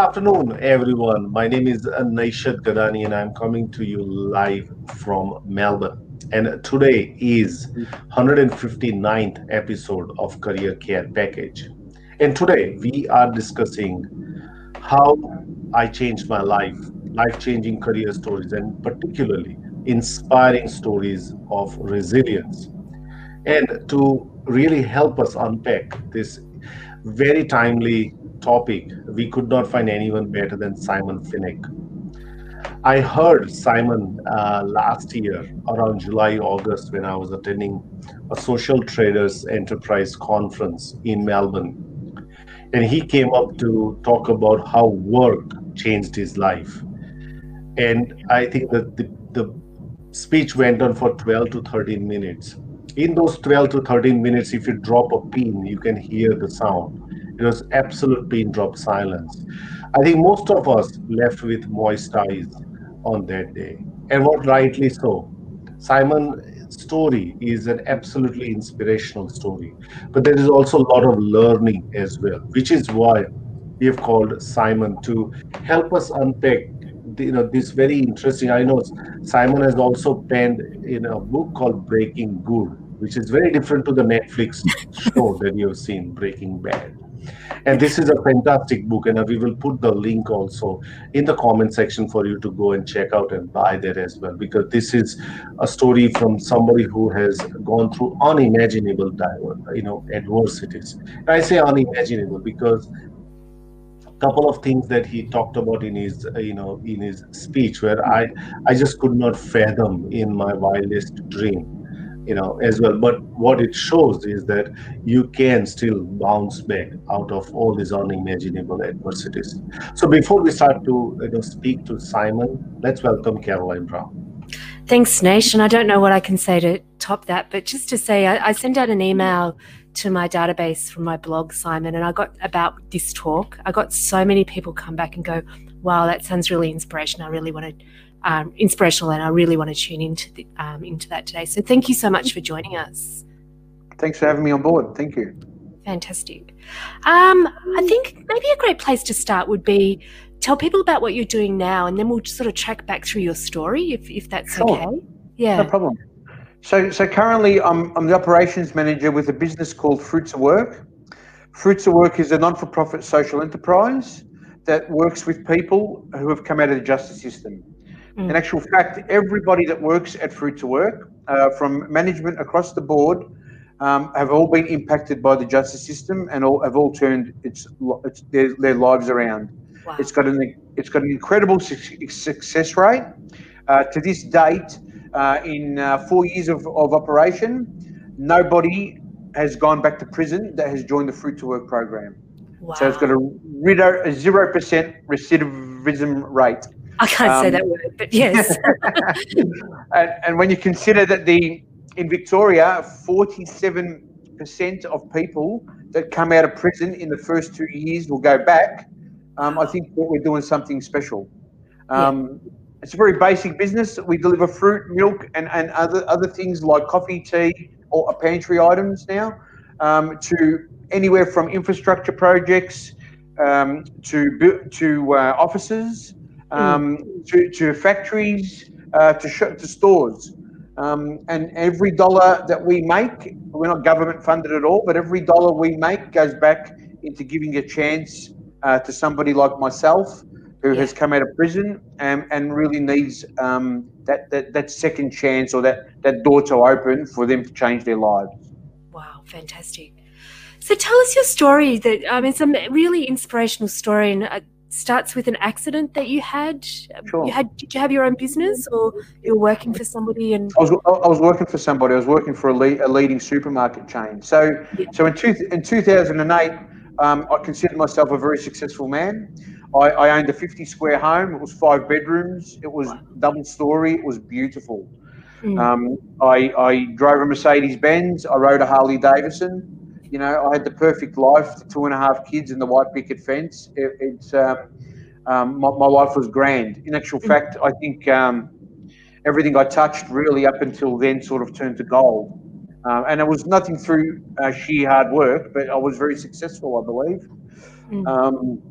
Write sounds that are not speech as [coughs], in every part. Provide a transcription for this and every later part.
Afternoon, everyone. My name is Naishad Gadani, and I'm coming to you live from Melbourne. And today is 159th episode of Career Care Package. And today we are discussing how I changed my life, life-changing career stories, and particularly inspiring stories of resilience. And to really help us unpack this very timely topic, we could not find anyone better than Simon Fenech. I heard Simon uh, last year around July, August, when I was attending a social traders enterprise conference in Melbourne. And he came up to talk about how work changed his life. And I think that the, the speech went on for 12 to 13 minutes. In those 12 to 13 minutes, if you drop a pin, you can hear the sound it was absolute pin drop silence. I think most of us left with moist eyes on that day, and what rightly so. Simon's story is an absolutely inspirational story, but there is also a lot of learning as well, which is why we have called Simon to help us unpack you know this very interesting i know simon has also penned in a book called breaking good which is very different to the netflix [laughs] show that you've seen breaking bad and this is a fantastic book, and we will put the link also in the comment section for you to go and check out and buy that as well, because this is a story from somebody who has gone through unimaginable, you know, adversities. And I say unimaginable because a couple of things that he talked about in his you know in his speech where i i just could not fathom in my wildest dream you know as well. But what it shows is that you can still bounce back out of all these unimaginable adversities. So before we start to you know speak to simon let's welcome Karalyn brown. Thanks Naish. and i don't know what i can say to top that but just to say i, I sent out an email to my database from my blog simon and i got about this talk. I got so many people come back and go wow that sounds really inspirational. I really want to um, inspirational, and I really want to tune into the, um, into that today. So thank you so much for joining us. Thanks for having me on board. Thank you. Fantastic. Um, I think maybe a great place to start would be tell people about what you're doing now, and then we'll sort of track back through your story, if if that's sure. okay. Yeah. No problem. So, so currently, I'm, I'm the operations manager with a business called Fruit to Work. Fruit to Work is a non for profit social enterprise that works with people who have come out of the justice system. Mm. In actual fact, everybody that works at Fruit to Work, uh, from management across the board, um, have all been impacted by the justice system and all have all turned its, its their, their lives around. Wow. It's got an it's got an incredible su- success rate. Uh, to this date, uh, in uh, four years of, of operation, nobody has gone back to prison that has joined the Fruit to Work program. Wow. So it's got a zero percent recidivism rate. I can't um, say that word, but yes. [laughs] and, and, when you consider that the in Victoria, 47% of people that come out of prison in the first two years will go back, um, I think that we're doing something special. Um, yeah. It's a very basic business. We deliver fruit, milk, and, and other other things like coffee, tea, or pantry items now um, to anywhere from infrastructure projects um, to to uh, offices. Um, mm. to, to factories, uh, to, to stores. Um, and every dollar that we make, we're not government funded at all, but every dollar we make goes back into giving a chance uh, to somebody like myself who has come out of prison and, and really needs um, that, that, that second chance or that, that door to open for them to change their lives. Wow, fantastic. So tell us your story. That I mean, it's a really inspirational story, and uh, starts with an accident that you had. Sure. You had did you have your own business or you were working for somebody and I was, I was working for somebody. I was working for a, le- a leading supermarket chain. So, Yeah. so in, two, in 2008, um, I considered myself a very successful man. I, I owned a 50 square home. It was five bedrooms. It was double story. It was beautiful. Mm. Um, I, I drove a Mercedes Benz. I rode a Harley Davidson. You know, I had the perfect life. The two and a half kids and the white picket fence. It, it's um, um, my, my life was grand. In actual fact, I think um, everything I touched really up until then sort of turned to gold. Um, and it was nothing through uh, sheer hard work, but I was very successful, I believe. Mm. Um,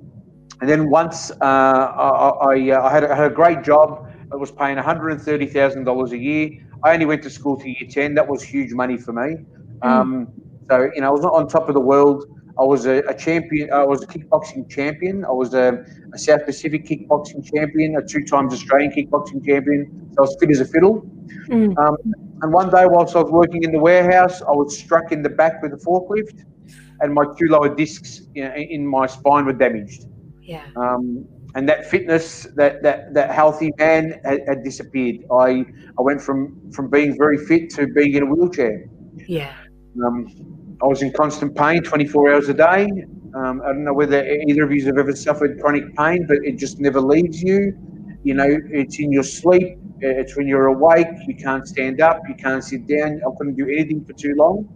and then once uh, I, I, uh, I, had a, I had a great job. It was paying $130,000 a year. I only went to school to year 10. That was huge money for me. Um, so, you know, I was not on top of the world. I was a, a champion. I was a kickboxing champion. I was a, a South Pacific kickboxing champion, a two times Australian kickboxing champion. So I was fit as a fiddle. Mm. Um, and one day, whilst I was working in the warehouse, I was struck in the back with a forklift, and my two lower discs you know, in my spine were damaged. Yeah. Um, and that fitness, that that that healthy man had, had disappeared. I I went from from being very fit to being in a wheelchair. Yeah. Um, I was in constant pain 24 hours a day. Um, I don't know whether either of you have ever suffered chronic pain, but it just never leaves you. You know, it's in your sleep, it's when you're awake, you can't stand up, you can't sit down. I couldn't do anything for too long.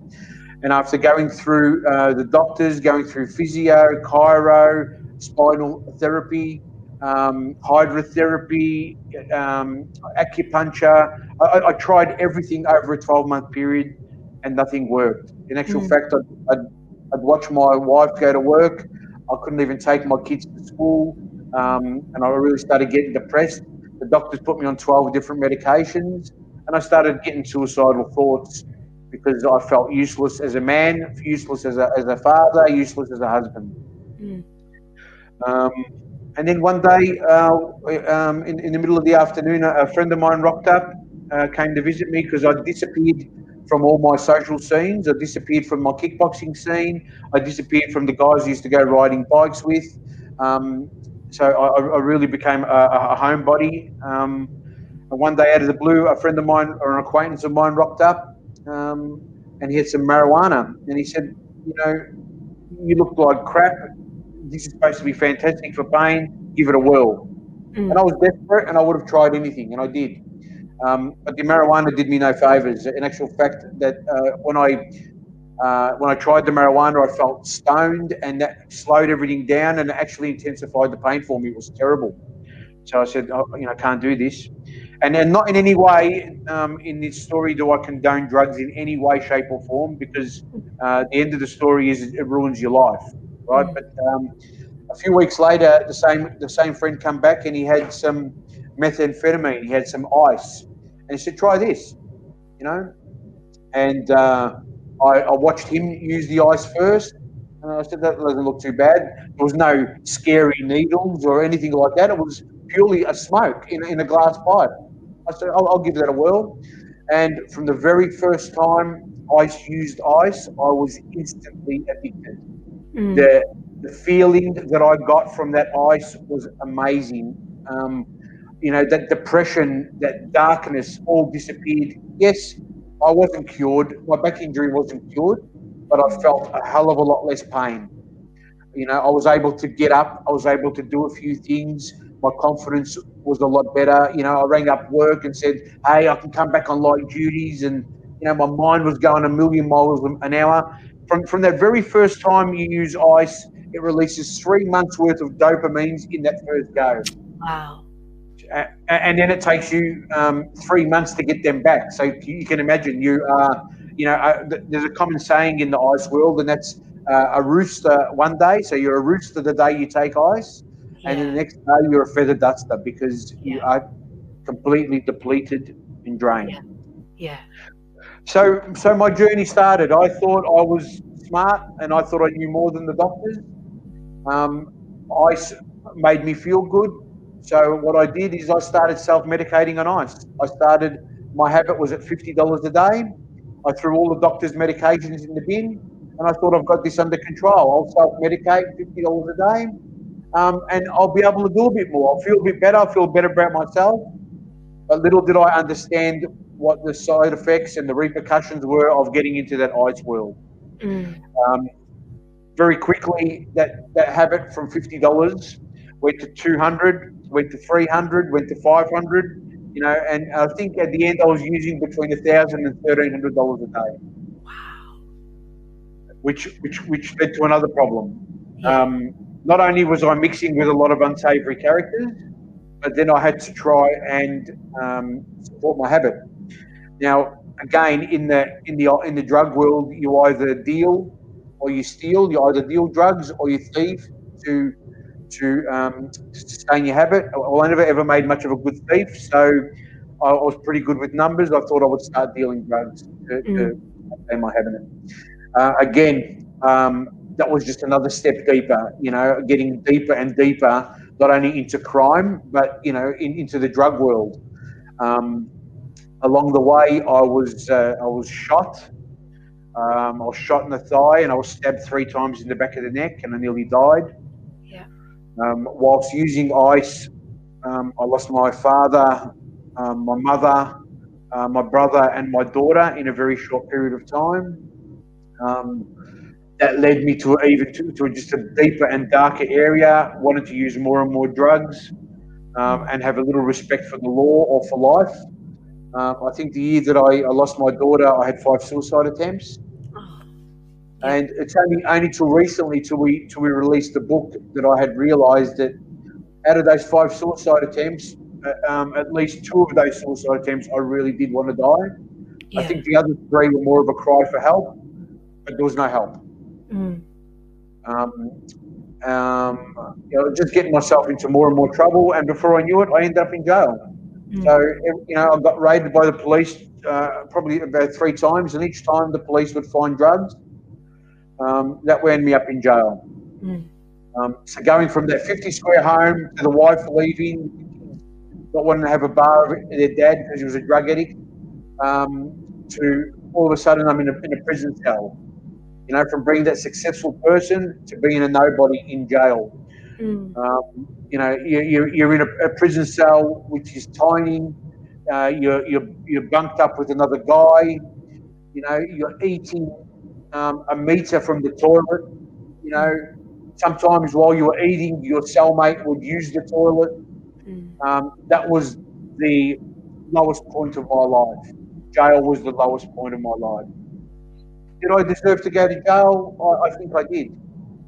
And after going through uh, the doctors, going through physio, chiro, spinal therapy, um, hydrotherapy, um, acupuncture, I, I- tried everything over a 12 month period and nothing worked. In actual Mm. fact, I'd, I'd, I'd watch my wife go to work. I couldn't even take my kids to school. Um, and I really started getting depressed. The doctors put me on 12 different medications. And I started getting suicidal thoughts because I felt useless as a man, useless as a, as a father, useless as a husband. Mm. Um, and then one day, uh, um, in, in the middle of the afternoon, a, friend of mine rocked up, uh, came to visit me because I disappeared from all my social scenes. I disappeared from my kickboxing scene. I disappeared from the guys I used to go riding bikes with. Um, so I, I really became a, a homebody. Um, and one day, out of the blue, a friend of mine or an acquaintance of mine rocked up, um, and he had some marijuana. And he said, "You know, you look like crap. This is supposed to be fantastic for pain. Give it a whirl." Mm. And I was desperate, and I would have tried anything, and I did. Um, but the marijuana did me no favors. In actual fact, that uh, when I uh, when I tried the marijuana, I felt stoned, and that slowed everything down, and actually intensified the pain for me. It was terrible. So I said, oh, you know, I can't do this. And then, not in any way um, in this story do I condone drugs in any way, shape, or form, because uh, the end of the story is it ruins your life, right? But um, a few weeks later, the same the same friend come back and he had some methamphetamine. He had some ice, and he said, "Try this," you know. And uh, I, I watched him use the ice first, and I said, "That doesn't look too bad." There was no scary needles or anything like that. It was purely a smoke in, in a glass pipe. I said, I'll, I'll give that a whirl. And from the very first time ice used ice, I was instantly addicted. Mm. The, the feeling that I got from that ice was amazing. Um, you know, that depression, that darkness all disappeared. Yes, I wasn't cured. My back injury wasn't cured, but I felt a hell of a lot less pain. You know, I was able to get up. I was able to do a few things. My confidence was a lot better. You know, I rang up work and said, "Hey, I can come back on light duties," and you know, my mind was going a million miles an hour. From from that very first time you use ice, it releases three months worth of dopamines in that first go, Wow. And then it takes you um, three months to get them back. So you can imagine you are, you know, uh, there's a common saying in the ice world, and that's uh, a rooster one day. So you're a rooster the day you take ice, and then the next day you're a feather duster because you are completely depleted and drained. Yeah. Yeah. So, so my journey started. I thought I was smart, and I thought I knew more than the doctors. Um, ice made me feel good. So what I did is I started self-medicating on ice. I started. My habit was at fifty dollars a day. I threw all the doctor's medications in the bin, and I thought I've got this under control. I'll self-medicate fifty dollars a day, um, and I'll be able to do a bit more. I'll feel a bit better. I'll feel better about myself. But little did I understand what the side effects and the repercussions were of getting into that ice world. Mm. Um, very quickly, that, that habit from fifty dollars went to two hundred, went to three hundred, went to five hundred. You know, and I think at the end I was using between a thousand and thirteen hundred dollars a day. Wow. which which which led to another problem. Yeah. Um, not only was I mixing with a lot of unsavory characters, but then I had to try and um, support my habit. Now, again, in the in the in the drug world, you either deal or you steal. You either deal drugs or you thief to to um, to sustain your habit. Well, I never ever made much of a good thief, so I was pretty good with numbers. I thought I would start dealing drugs to, to sustain my habit. Uh, again, um, that was just another step deeper, you know, getting deeper and deeper, not only into crime, but, you know, in, into the drug world. Um, along the way, I was, uh, I was shot. Um, I was shot in the thigh and I was stabbed three times in the back of the neck and I nearly died. Um, whilst using ice, um, I lost my father, um, my mother, uh, my brother, and my daughter in a very short period of time. Um, that led me to even to, to just a deeper and darker area. Wanted to use more and more drugs, um, and have a little respect for the law or for life. Um, I think the year that I, I lost my daughter, I had five suicide attempts, and it's only only till recently, till we till we released the book, that I had realised that out of those five suicide attempts, uh, um, at least two of those suicide attempts, I really did want to die. yeah. I think the other three were more of a cry for help, but there was no help. Mm. um, um, you know, just getting myself into more and more trouble. And before I knew it, I ended up in jail. Mm. So, you know, I got raided by the police uh, probably about three times, and each time the police would find drugs. Um, that wound me up in jail. Mm. Um, so going from that 50 square home to the wife leaving, not wanting to have a bar with their dad because he was a drug addict, um, to all of a sudden I'm in a, in a prison cell. You know, from being that successful person to being a nobody in jail. Mm. Um, you know, you, you, you're in a, a prison cell which is tiny. Uh, you're, you're, you're bunked up with another guy. You know, you're eating um, a meter from the toilet. You know, sometimes while you were eating, your cellmate would use the toilet. Mm. Um, that was the lowest point of my life. Jail was the lowest point of my life. Did I deserve to go to jail? I, I think I did.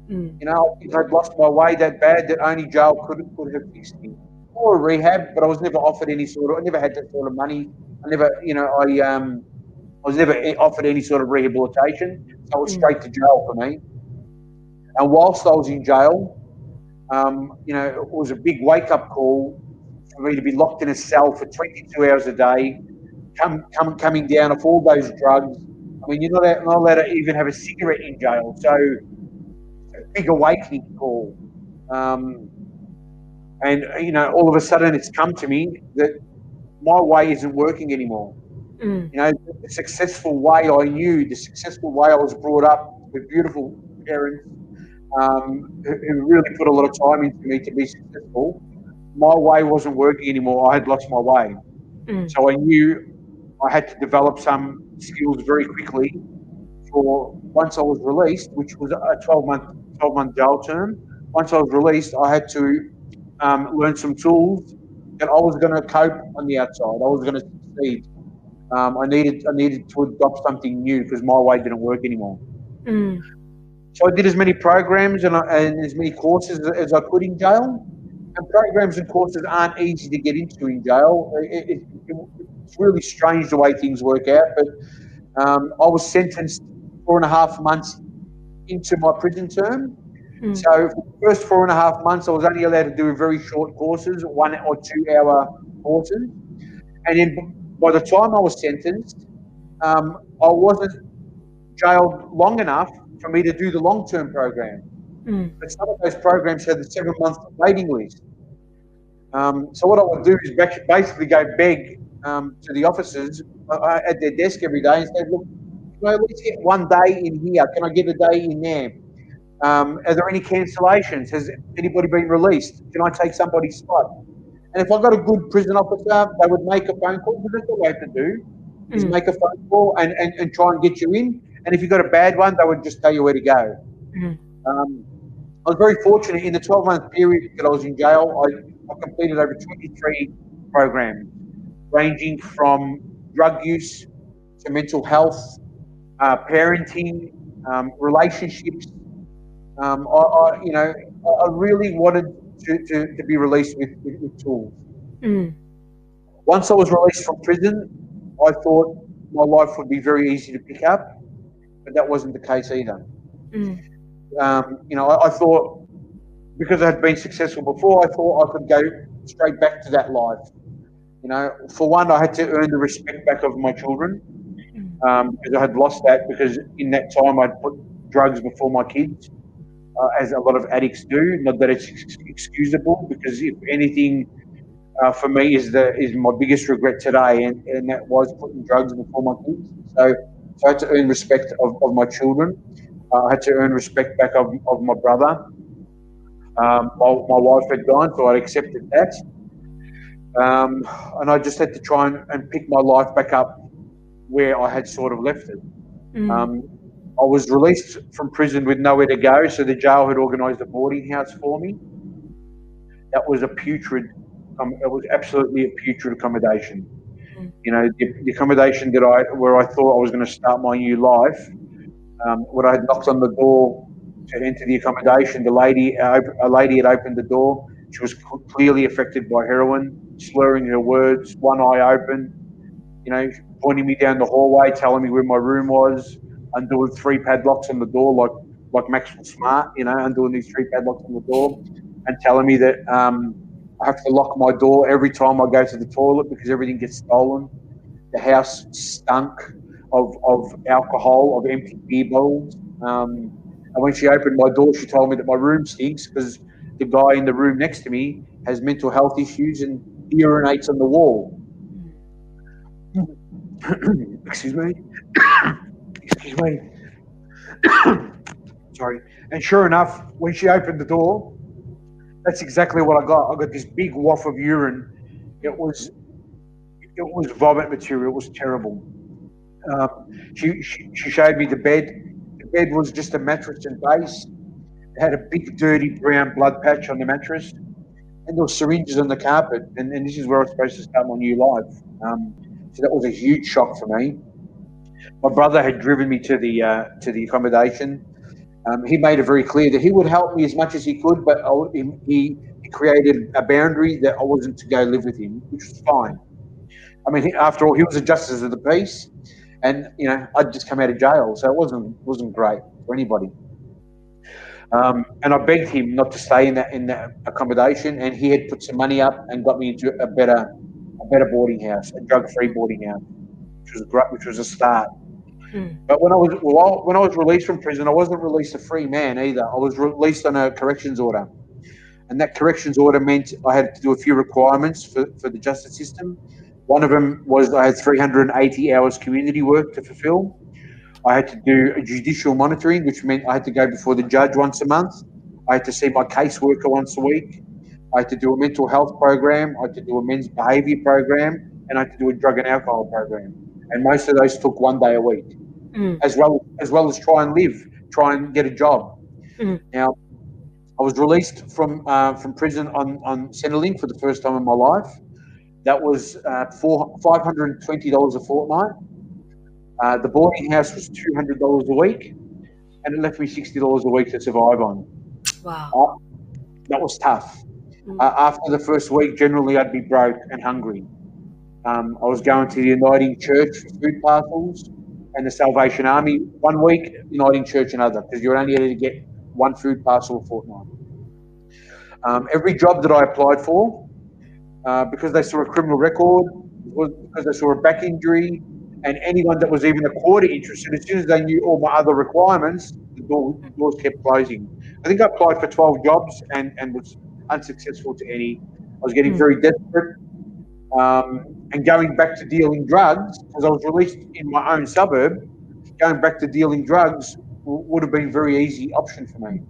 Mm. You know, I think I'd lost my way that bad that only jail could could have fixed me. Or rehab, but I was never offered any sort of. I never had that sort of money. I never, you know, I um, I was never offered any sort of rehabilitation. So it was Mm. straight to jail for me. And whilst I was in jail, um, you know, it was a big wake up call for me to be locked in a cell for 22 hours a day, come, come coming down off all those drugs. I mean, you're not, not allowed to even have a cigarette in jail. So, a big awakening call. Um, and, you know, all of a sudden it's come to me that my way isn't working anymore. Mm. You know, the successful way I knew, the successful way I was brought up with beautiful parents um, who, who really put a lot of time into me to be successful, my way wasn't working anymore. I had lost my way. Mm. So I knew I had to develop some skills very quickly for once I was released, which was a 12 month 12 month jail term. Once I was released, I had to um, learn some tools that I was going to cope on the outside. I was going to succeed. Um, I needed I needed to adopt something new because my way didn't work anymore. Mm. So I did as many programs and, I, and as many courses as I could in jail. And programs and courses aren't easy to get into in jail. It, it, it, it's really strange the way things work out. But um, I was sentenced four and a half months into my prison term. Mm. So for the first four and a half months, I was only allowed to do very short courses, one or two hour courses. And then by the time I was sentenced, um, I wasn't jailed long enough for me to do the long term program. Mm. But some of those programs had the seven month waiting list. Um, so what I would do is basically go beg um, to the officers uh, at their desk every day and say, look, can I at least get one day in here? Can I get a day in there? Um, are there any cancellations? Has anybody been released? Can I take somebody's spot? And if I got a good prison officer, they would make a phone call. Because that's all they have to do is Mm. make a phone call and, and, and try and get you in. And if you got a bad one, they would just tell you where to go. Mm. Um, I was very fortunate in the 12 month period that I was in jail. I, I completed over 23 programs, ranging from drug use to mental health, uh, parenting, um, relationships. Um, I, I, you know, I I really wanted to, to, to be released with, with, with tools. Mm. Once I was released from prison, I thought my life would be very easy to pick up, but that wasn't the case either. Mm. Um, you know, I, I thought because I had been successful before, I thought I could go straight back to that life. You know, for one, I had to earn the respect back of my children um, because I had lost that because in that time I'd put drugs before my kids, uh, as a lot of addicts do. Not that it's excusable, because if anything, uh, for me is the is my biggest regret today, and, and that was putting drugs before my kids. So, so I had to earn respect of, of my children. Uh, I had to earn respect back of, of my brother. Um, my, my wife had gone, so I accepted that. Um, and I just had to try and, and pick my life back up where I had sort of left it. Mm. Um, I was released from prison with nowhere to go, so the jail had organised a boarding house for me. That was a putrid, um, it was absolutely a putrid accommodation. Mm. You know, the, the accommodation that I, where I thought I was going to start my new life, um, when I had knocked on the door to enter the accommodation, the lady, uh, a lady had opened the door. She was clearly affected by heroin, slurring her words, one eye open, you know, pointing me down the hallway, telling me where my room was, undoing three padlocks on the door, like like Maxwell Smart, you know, and doing these three padlocks on the door, and telling me that um, I have to lock my door every time I go to the toilet because everything gets stolen. The house stunk of, of alcohol, of empty beer bottles. Um, and when she opened my door, she told me that my room stinks because the guy in the room next to me has mental health issues and urinates on the wall. [coughs] Excuse me. [coughs] Excuse [coughs] me. Sorry. And sure enough, when she opened the door, that's exactly what I got. I got this big waft of urine. It was, it was vomit material. It was terrible. Um, she, she she showed me the bed. The bed was just a mattress and base. It had a big, dirty brown blood patch on the mattress, and there were syringes on the carpet. And, and this is where I was supposed to start my new life. Um, so that was a huge shock for me. My brother had driven me to the uh, to the accommodation. Um, he made it very clear that he would help me as much as he could, but I, he, created a boundary that I wasn't to go live with him, which was fine. I mean, he, after all, he was a justice of the peace, and you know, I'd just come out of jail, so it wasn't wasn't great for anybody. Um, and I begged him not to stay in that in that accommodation, and he had put some money up and got me into a better a better boarding house, a drug free boarding house, which was great, which was a start. Mm. But when I was well, when I was released from prison, I wasn't released a free man either. I was released on a corrections order, and that corrections order meant I had to do a few requirements for, for the justice system. One of them was I had 380 hours community work to fulfill. I had to do a judicial monitoring, which meant I had to go before the judge once a month. I had to see my caseworker once a week. I had to do a mental health program. I had to do a men's behaviour program, and I had to do a drug and alcohol program. And most of those took one day a week, Mm. as well as well as try and live, try and get a job. Mm. Now, I was released from uh, from prison on on Centrelink for the first time in my life. That was uh, four five hundred and twenty dollars a fortnight. Uh, the boarding house was two hundred dollars a week, and it left me sixty dollars a week to survive on. Wow. That was tough. Mm. Uh, after the first week, generally I'd be broke and hungry. Um, I was going to the Uniting Church for food parcels and the Salvation Army one week, Uniting Church another, because you're only able to get one food parcel a fortnight. Um, every job that I applied for, uh, because they saw a criminal record, because they saw a back injury, and anyone that was even a quarter interested, as soon as they knew all my other requirements, the, door, the doors kept closing. I think I applied for 12 jobs and, and was unsuccessful to any. I was getting Mm. very desperate um, and going back to dealing drugs because I was released in my own suburb. Going back to dealing drugs would have been a very easy option for me.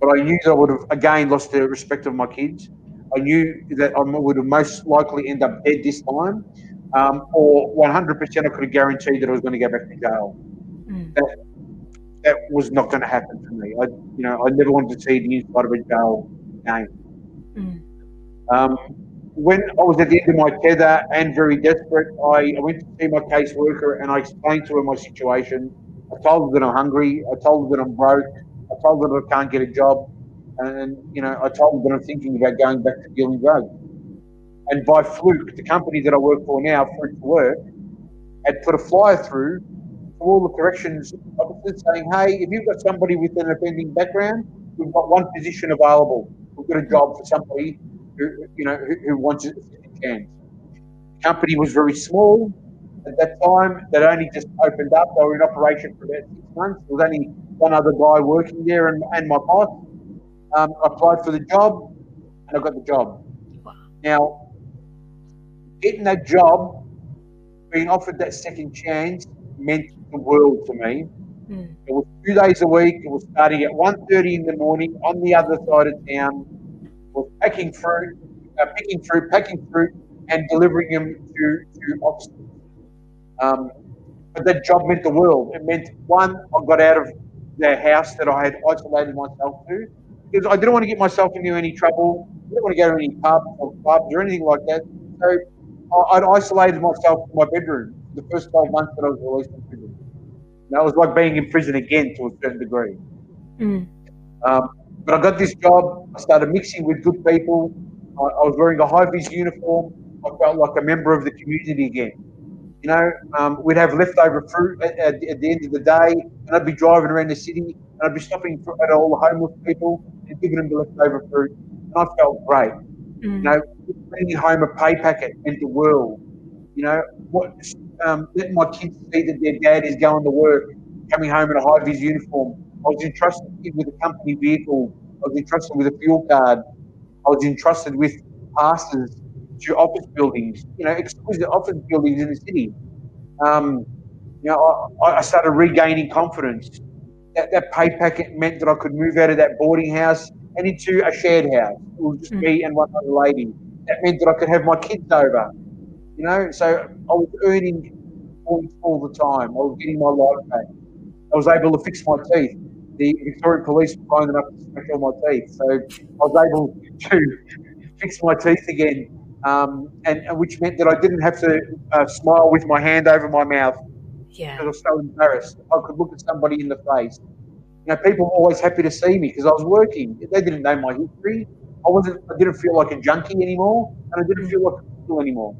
But I knew that I would have again lost the respect of my kids. I knew that I would have most likely end up dead this time, um, or 100% I could have guaranteed that I was going to go back to jail. Mm. That, that was not going to happen for me. I, you know, I never wanted to see the inside of a jail again. Mm. Um, when I was at the end of my tether and very desperate, I, I went to see my caseworker and I explained to her my situation. I told her that I'm hungry. I told her that I'm broke. I told her that I can't get a job. And, you know, I told her that I'm thinking about going back to dealing drugs. And by fluke, the company that I work for now, Fruit to Work, had put a flyer through for all the corrections officers saying, hey, if you've got somebody with an offending background, we've got one position available. We've got a job for somebody who, you know, who, who wants a chance. The company was very small at that time. They'd only just opened up. They were in operation for about six months. There was only one other guy working there and, and my boss. Um, I applied for the job and I got the job. Now, getting that job, being offered that second chance, meant the world to me. Mm. It was two days a week. It was starting at 1.30 in the morning on the other side of town. Was packing fruit, uh, picking fruit, packing fruit, and delivering them to, to officers. Um, but that job meant the world. It meant, one, I got out of the house that I had isolated myself to because I didn't want to get myself into any trouble. I didn't want to go to any pubs or clubs or anything like that. So I'd isolated myself in my bedroom the first 12 months that I was released from prison. And that was like being in prison again to a certain degree. Mm. Um, but I got this job. I started mixing with good people. I, I was wearing a high vis uniform. I felt like a member of the community again. You know, um, we'd have leftover fruit at, at, at, the end of the day, and I'd be driving around the city, and I'd be stopping at all the homeless people and giving them the leftover fruit, and I felt great. Mm. You know, bringing home a pay packet meant the world. You know, what um, letting my kids see that their dad is going to work, coming home in a high vis uniform. I was entrusted with a company vehicle. I was entrusted with a fuel card. I was entrusted with passes to office buildings, you know, exquisite office buildings in the city. Um, you know, I, I, started regaining confidence. That, that pay packet meant that I could move out of that boarding house and into a shared house. It was just mm. me and one other lady. That meant that I could have my kids over. You know, so I was earning all the time. I was getting my life back. I was able to fix my teeth. The Victorian Police were kind enough to smash all my teeth, so I was able to fix my teeth again, um, and, and, which meant that I didn't have to uh, smile with my hand over my mouth. Yeah. Because I was so embarrassed. I could look at somebody in the face. You know, people were always happy to see me because I was working. They didn't know my history. I wasn't. I didn't feel like a junkie anymore, and I didn't feel like a fool anymore.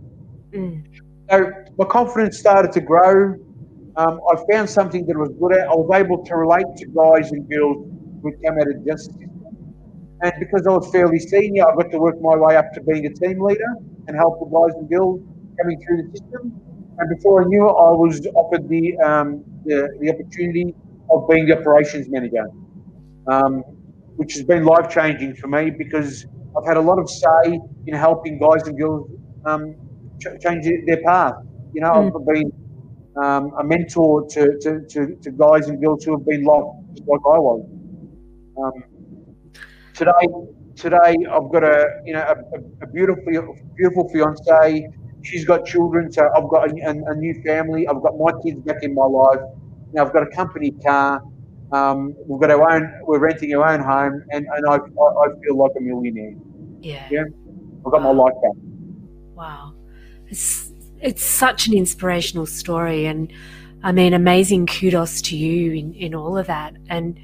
Mm. So my confidence started to grow. Um, I found something that was good at. I was able to relate to guys and girls who come out of the justice system. And because I was fairly senior, I got to work my way up to being a team leader and help the guys and girls coming through the system. And before I knew it, I was offered the um, the, the, opportunity of being the operations manager, um, which has been life changing for me because I've had a lot of say in helping guys and girls um, ch- change their path. You know, mm. I've been um, a mentor to, to, to, to, guys and girls who have been lost, just like I was. Um, today, today I've got a you know a, a, beautiful beautiful fiance. She's got children, so I've got a, a, new family. I've got my kids back in my life. Now I've got a company car. Um, we've got our own. We're renting our own home, and, and I, I feel like a millionaire. Yeah. Yeah. I've got my life back. Wow it's it's such an inspirational story and I mean amazing kudos to you in, in all of that. And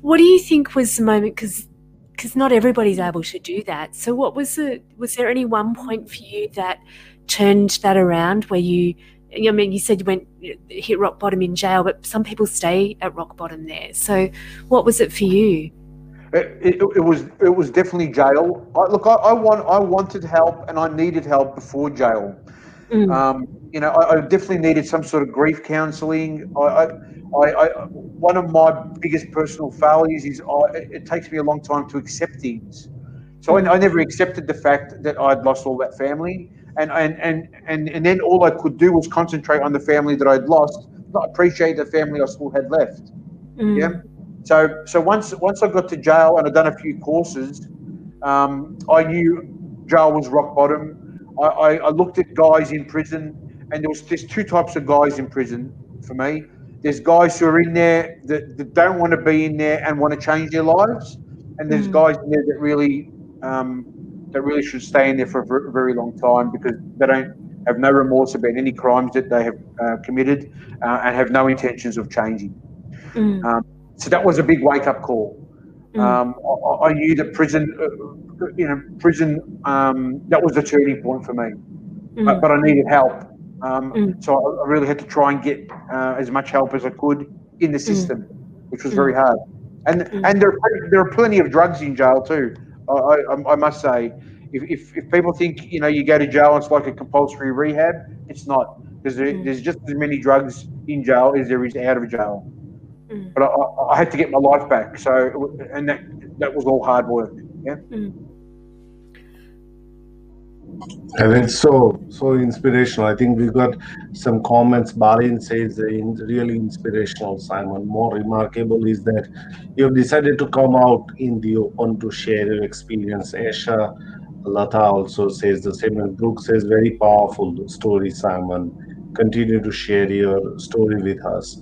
what do you think was the moment because because not everybody's able to do that. So what was the was there any one point for you that turned that around where you I mean, you said you went hit rock bottom in jail, but some people stay at rock bottom there. So, what was it for you? It, it, it, was it was definitely jail. I, look, I, I, want I wanted help and I needed help before jail. Mm. Um, you know, I, I, definitely needed some sort of grief counselling. I, I, one of my biggest personal failures is I, it takes me a long time to accept things. So I, never accepted the fact that I'd lost all that family, and and, and and and then all I could do was concentrate on the family that I'd lost, not appreciate the family I still had left. Mm. Yeah. So so once once I got to jail and I'd done a few courses, um, I knew jail was rock bottom. I, I, I looked at guys in prison, and there was there's two types of guys in prison for me. There's guys who are in there that, that don't want to be in there and want to change their lives, and there's Mm. guys in there that really um, that really should stay in there for a very long time because they don't have no remorse about any crimes that they have uh, committed uh, and have no intentions of changing. Mm. So that was a big wake up call. Mm. Um, I, I knew that prison, uh, you know, prison, um, that was the turning point for me. Mm. But, but I needed help. Um, Mm. So I, I really had to try and get uh, as much help as I could in the system, which was very hard. And Mm. and there are, there are plenty of drugs in jail too. I, I, I must say, if, if, if people think you know you go to jail, it's like a compulsory rehab. It's not because there, Mm. there's just as many drugs in jail as there is out of jail. Mm. But I, I, I had to get my life back. So and that that was all hard work. Yeah. And it's so so inspirational. I think we got some comments. Barin says uh, really inspirational. Simon, more remarkable is that you have decided to come out in the open to share your experience. Esha Lata also says the same. And Brooke says very powerful story. Simon, continue to share your story with us.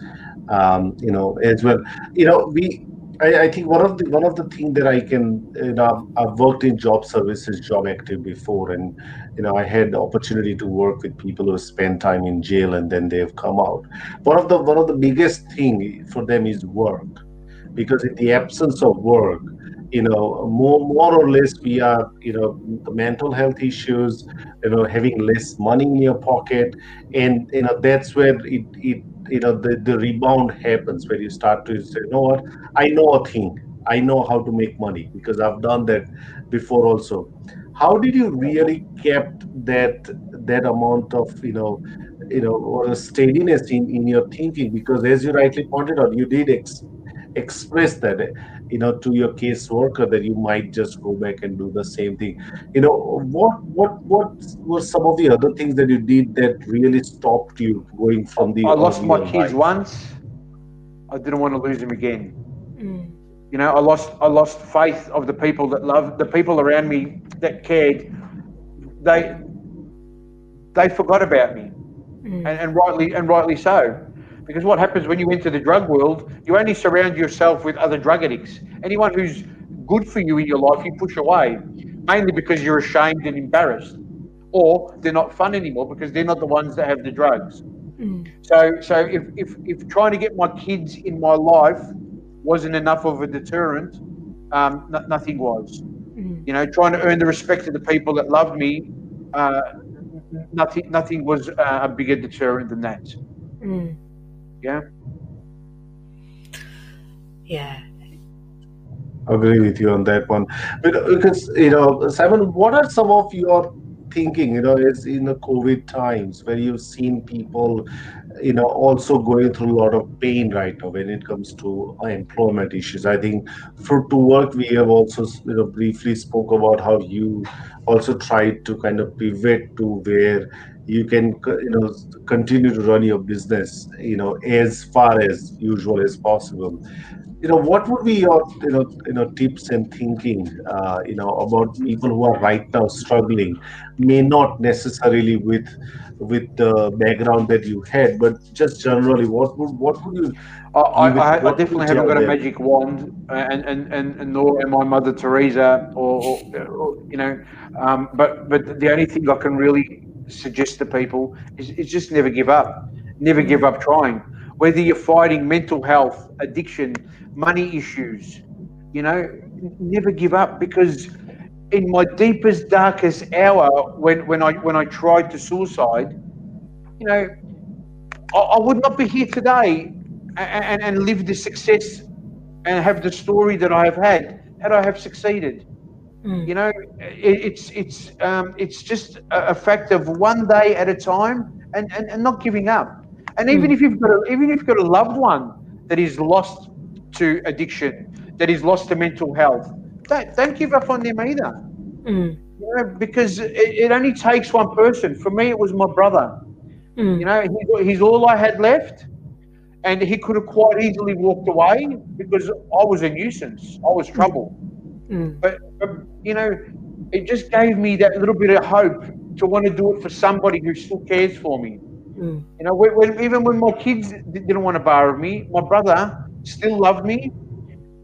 Um, you know as well. You know we I, I think one of the one of the things that I can you know I've worked in job services, job active before, and you know I had the opportunity to work with people who spend time in jail and then they've come out. One of the one of the biggest thing for them is work, because in the absence of work, you know more more or less we are you know the mental health issues, you know having less money in your pocket, and you know that's where it it you know the, the rebound happens where you start to say you know what? I know a thing. I know how to make money because i've done that before also. How did you really kept that that amount of you know you know or a steadiness in in your thinking? Because as you rightly pointed out you did ex- express that you know to your caseworker that you might just go back and do the same thing you know what what what were some of the other things that you did that really stopped you going from the I lost my kids life? once. I didn't want to lose them again. Mm. You know, I lost I lost faith of the people that loved the people around me that cared. They they forgot about me, Mm. and, and rightly and rightly so. Because what happens when you enter the drug world, you only surround yourself with other drug addicts. Anyone who's good for you in your life, you push away, mainly because you're ashamed and embarrassed, or they're not fun anymore because they're not the ones that have the drugs. Mm. So, so if, if, if trying to get my kids in my life wasn't enough of a deterrent, um, no, nothing was. Mm. You know, trying to earn the respect of the people that loved me, uh, nothing, nothing was uh, a bigger deterrent than that. Mm. Yeah. Yeah. I agree with you on that one but because you know simon what are some of your thinking you know is in the covid times where you've seen people you know also going through a lot of pain right now when it comes to employment issues i think Fruit to Work we have also you know briefly spoke about how you also tried to kind of pivot to where you can you know continue to run your business you know as far as usual as possible. You know what would be your you know you know tips and thinking uh, you know about people who are right now struggling? May not necessarily with with the background that you had but just generally what would what would you I, I, I, definitely haven't got a magic wand, uh, and, and, and, and nor am I Mother Teresa, or, or, or you know, um, but but the only thing I can really suggest to people is, is just never give up, never give up trying. Whether you're fighting mental health, addiction, money issues, you know, never give up because in my deepest, darkest hour, when, when I when I tried to suicide, you know, I, I would not be here today and, and, and live the success and have the story that I have had had I have succeeded. Mm. You know, it, it's it's um, it's just a, a fact of one day at a time and, and, and not giving up. And even Mm. if you've got a, even if you've got a loved one that is lost to addiction, that is lost to mental health, don't don't give up on them either. Mm. You know, because it, it only takes one person. For me, it was my brother. Mm. You know, he's, he's all I had left, and he could have quite easily walked away because I was a nuisance. I was trouble. Mm. But, but you know, it just gave me that little bit of hope to want to do it for somebody who still cares for me. Mm. You know, when, when, even when my kids didn't want to borrow me, my brother still loved me.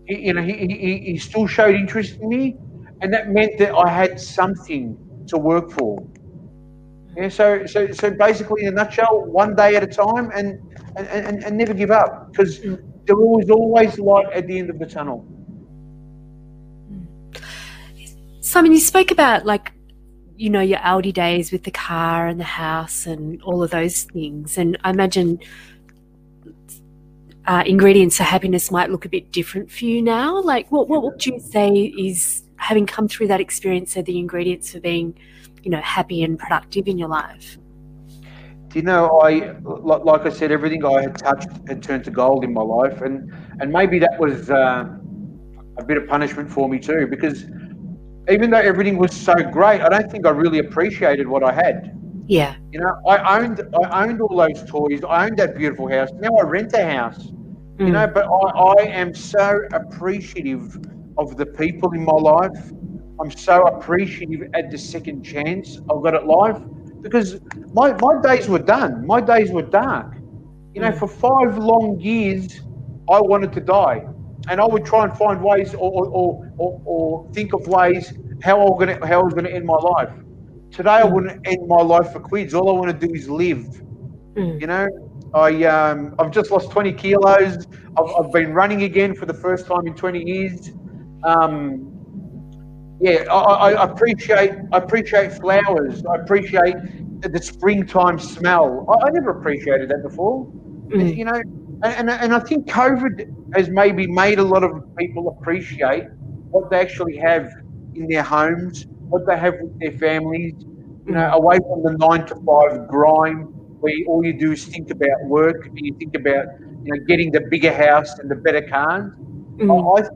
He, you know, he, he, he still showed interest in me, and that meant that I had something to work for. Yeah, so, so, so basically, in a nutshell, one day at a time, and and, and, and never give up because there was always light at the end of the tunnel. Simon, you spoke about like, you know, your Aldi days with the car and the house and all of those things. And I imagine uh, ingredients for happiness might look a bit different for you now. Like, what, what would you say is having come through that experience are the ingredients for being, you know, happy and productive in your life? Do you know, I like I said, everything I had touched had turned to gold in my life, and and maybe that was uh, a bit of punishment for me too, because even though everything was so great, I don't think I really appreciated what I had. Yeah. You know, I owned I owned all those toys. I owned that beautiful house. Now I rent a house. You Mm. know, but I, I am so appreciative of the people in my life. I'm so appreciative at the second chance I've got at life because my, my days were done. My days were dark. You know, Mm. for five long years, I wanted to die. And I would try and find ways or, or, or, or, think of ways how I, was gonna, how I was going to end my life. Today, I Mm. wouldn't end my life for quids. All I want to do is live. Mm. You know, I um, I've just lost 20 kilos. I've, I've been running again for the first time in 20 years. Um, yeah, I, I appreciate I appreciate flowers. I appreciate the, the springtime smell. I, I never appreciated that before. Mm. You know, and, and and I think COVID has maybe made a lot of people appreciate what they actually have in their homes, what they have with their families. You know, away from the nine to five grind where you, all you do is think about work and you think about you know getting the bigger house and the better cars. Mm. I,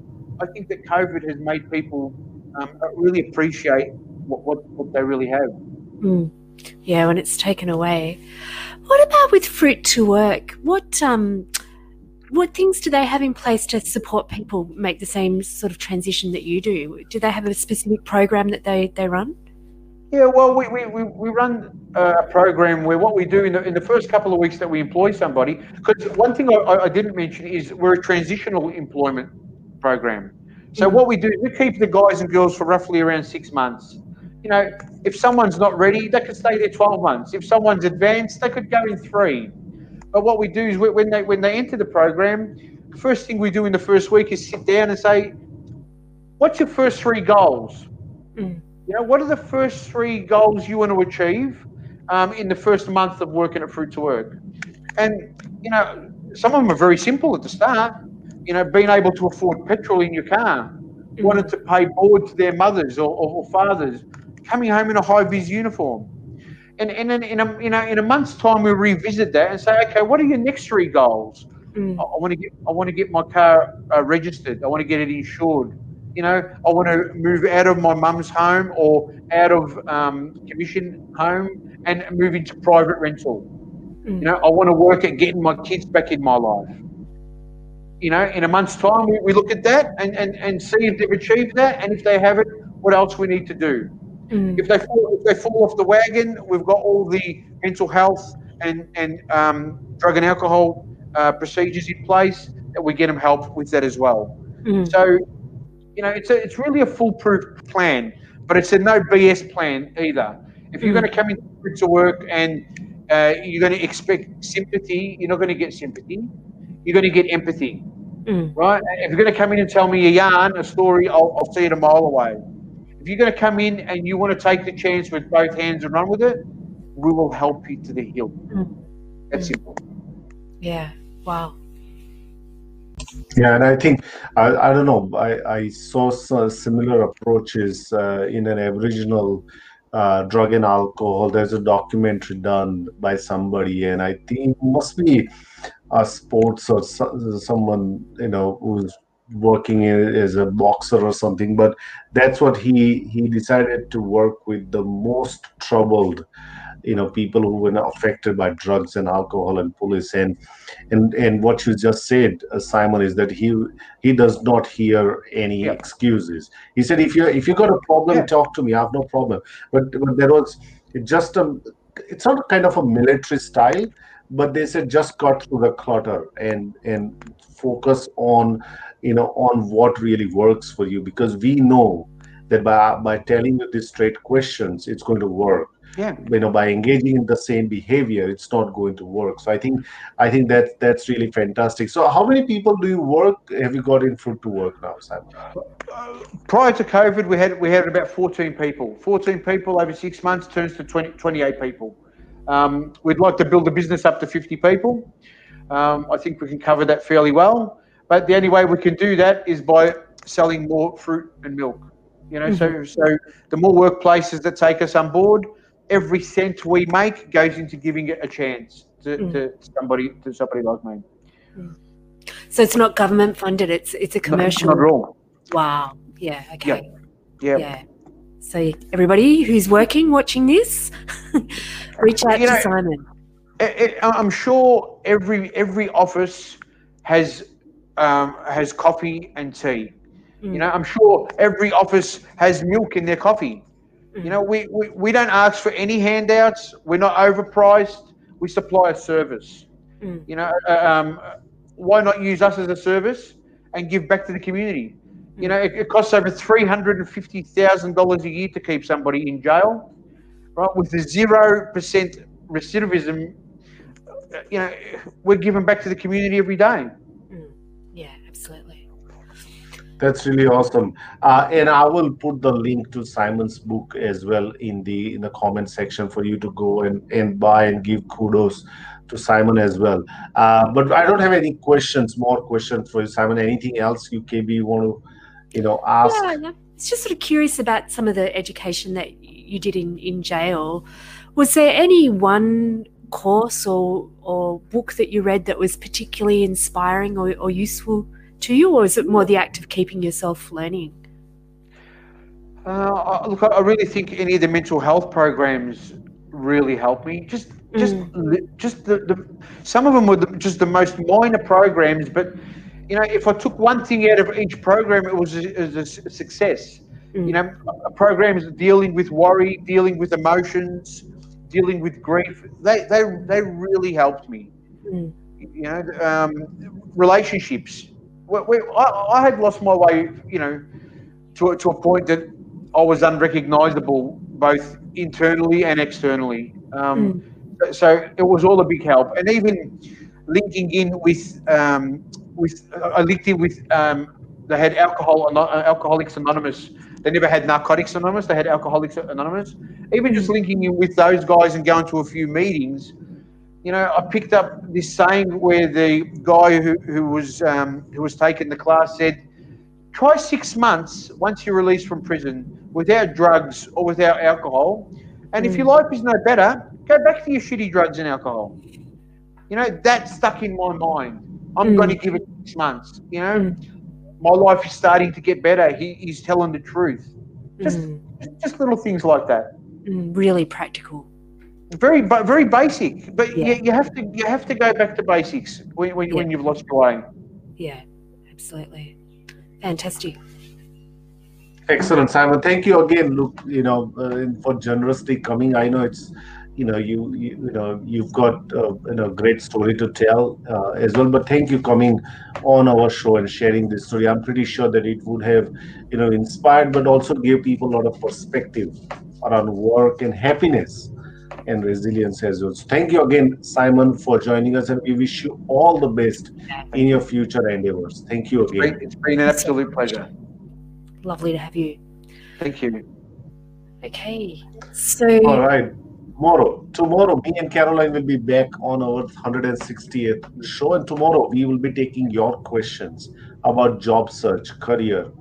I think that COVID has made people um, really appreciate what, what, what they really have. Mm. Yeah, when it's taken away. What about with Fruit to Work? What um, what things do they have in place to support people make the same sort of transition that you do? Do they have a specific program that they, they run? Yeah, well, we, we, we, we run a program where what we do in the, in the first couple of weeks that we employ somebody, because one thing I, I didn't mention is we're a transitional employment program. So Mhm. what we do, we keep the guys and girls for roughly around six months. You know, if someone's not ready, they could stay there 12 months. If someone's advanced, they could go in three. But what we do is when they when they enter the program, the first thing we do in the first week is sit down and say, "What's your first three goals? Mm. You know, what are the first three goals you want to achieve um, in the first month of working at Fruit to Work?" And you know, some of them are very simple at the start. You know, being able to afford petrol in your car, wanted to pay board to their mothers or, or, or fathers, coming home in a high vis uniform. And, and then in a, in, a, in a month's time, we revisit that and say, okay, what are your next three goals? Mm. I, I want to get I want to get my car uh, registered. I want to get it insured. You know, I want to move out of my mum's home or out of um, commission home and move into private rental. Mm. You know, I want to work at getting my kids back in my life. You know, in a month's time, we, we look at that and, and, and see if they've achieved that, and if they haven't, what else we need to do. Mm. If they fall, if they fall off the wagon, we've got all the mental health and and um, drug and alcohol uh, procedures in place that we get them help with that as well. Mm. So, you know, it's a, it's really a foolproof plan, but it's a no BS plan either. If you're Mm. going to come into work and uh, you're going to expect sympathy, you're not going to get sympathy. You're going to get empathy, Mm. right? If you're going to come in and tell me a yarn, a story, I'll, I'll see it a mile away. If you're going to come in and you want to take the chance with both hands and run with it, we will help you to the hill. Mm. That's simple. Yeah. Wow. Yeah, and I think I, I don't know. I, I saw some similar approaches uh, in an Aboriginal uh, drug and alcohol. There's a documentary done by somebody, and I think it must be a sports or so, someone you know who's working as a boxer or something. But that's what he he decided to work with the most troubled you know people who were affected by drugs and alcohol and police and and and what you just said uh, simon is that he he does not hear any Yeah. excuses he said if you if you got a problem Yeah. talk to me i have no problem but, but there was just a it's not kind of a military style but they said just cut through the clutter and and focus on you know on what really works for you because we know that by by telling you these straight questions it's going to work Yeah. you know by engaging in the same behavior it's not going to work so i think i think that that's really fantastic so how many people do you work have you got in fruit to work now sam Prior to COVID, we had we had about 14 people. 14 people over six months turns to 20, 28 people. Um, we'd like to build a business up to 50 people. Um, I think we can cover that fairly well. But the only way we can do that is by selling more fruit and milk. You know, so so the more workplaces that take us on board, every cent we make goes into giving it a chance to, Mm. to somebody to somebody like me. So it's not government funded. It's it's a commercial. Not, not at all. Wow. Yeah. Okay. Yeah. Yeah. So everybody who's working, watching this, [laughs] reach out You to know- Simon. It, I'm sure every every office has um, has coffee and tea. Mm. You know, I'm sure every office has milk in their coffee. You know, we, we, we don't ask for any handouts. We're not overpriced. We supply a service. Mm. You know, uh, um, why not use us as a service and give back to the community? You know, it, it costs over three hundred and fifty thousand dollars a year to keep somebody in jail, right? With a zero percent recidivism, you know, we're giving back to the community every day. Yeah, absolutely. That's really awesome. Uh, and I will put the link to Simon's book as well in the in the comment section for you to go and, and buy and give kudos to Simon as well. Uh, but I don't have any questions, more questions for you, Simon. Anything else you KB you want to, you know, ask? Yeah, yeah. It's just sort of curious about some of the education that you did in, in jail. Was there any one course or, or book that you read that was particularly inspiring or, or useful to you, or is it more the act of keeping yourself learning? Uh, I- look, I- really think any of the mental health programs really helped me. Just, just, li- just the, the some of them were the, just the most minor programs, but you know, if I took one thing out of each program, it was a, it was a success. Mm. You know, a- programs dealing with worry, dealing with emotions, dealing with grief. They, they, they really helped me. Mm. You know, um, relationships. We, we, I, I had lost my way. You know, to, a- to a point that I was unrecognizable both internally and externally. Um, So it was all a big help, and even linking in with um, with I linked in with um, they had alcohol uh, Alcoholics Anonymous. They never had Narcotics Anonymous. They had Alcoholics Anonymous. Even just linking in with those guys and going to a few meetings, you know, I picked up this saying where the guy who, who was um, who was taking the class said, "Try six months once you're released from prison without drugs or without alcohol, and if your life is no better, go back to your shitty drugs and alcohol." You know, that stuck in my mind. I'm Mm. going to give it six months. You know, my life is starting to get better. He, he's telling the truth. Just, Mm, just, just little things like that. mm, really practical. Very, but very basic. But Yeah. you, you have to, you have to go back to basics when, when, when you've lost your way. Yeah, absolutely. Fantastic. Excellent, Simon. Thank you again. Look, you know, uh, for generously coming. I know it's, you know, you you, you know you've got uh, you know a great story to tell uh, as well. But thank you coming on our show and sharing this story. I'm pretty sure that it would have, you know, inspired, but also give people a lot of perspective around work and happiness and resilience as well. So thank you again, Simon, for joining us, and we wish you all the best in your future endeavors. Thank you It's been, again. it's been an absolute pleasure. Lovely to have you. Thank you. Okay. So, All right. Tomorrow, tomorrow, me and Karalyn will be back on our 160th show, and tomorrow we will be taking your questions about job search, career,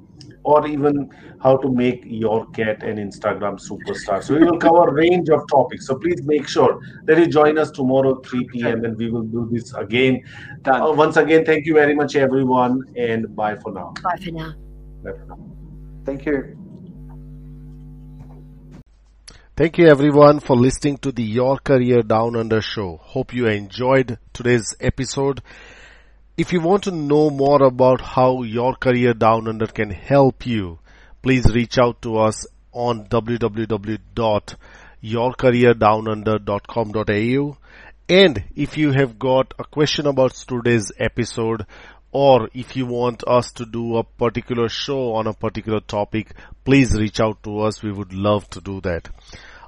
or even how to make your cat an Instagram superstar. So we will cover a range of topics. So please make sure that you join us tomorrow 3 p.m. and we will do this again. Done. Uh, once again, thank you very much, everyone, and bye for now. bye for now. Bye for now. Thank you. Thank you everyone for listening to the Your Career Down Under show. Hope you enjoyed today's episode. If you want to know more about how Your Career Down Under can help you, please reach out to us on www.yourcareerdownunder.com.au and if you have got a question about today's episode or if you want us to do a particular show on a particular topic, please reach out to us. We would love to do that.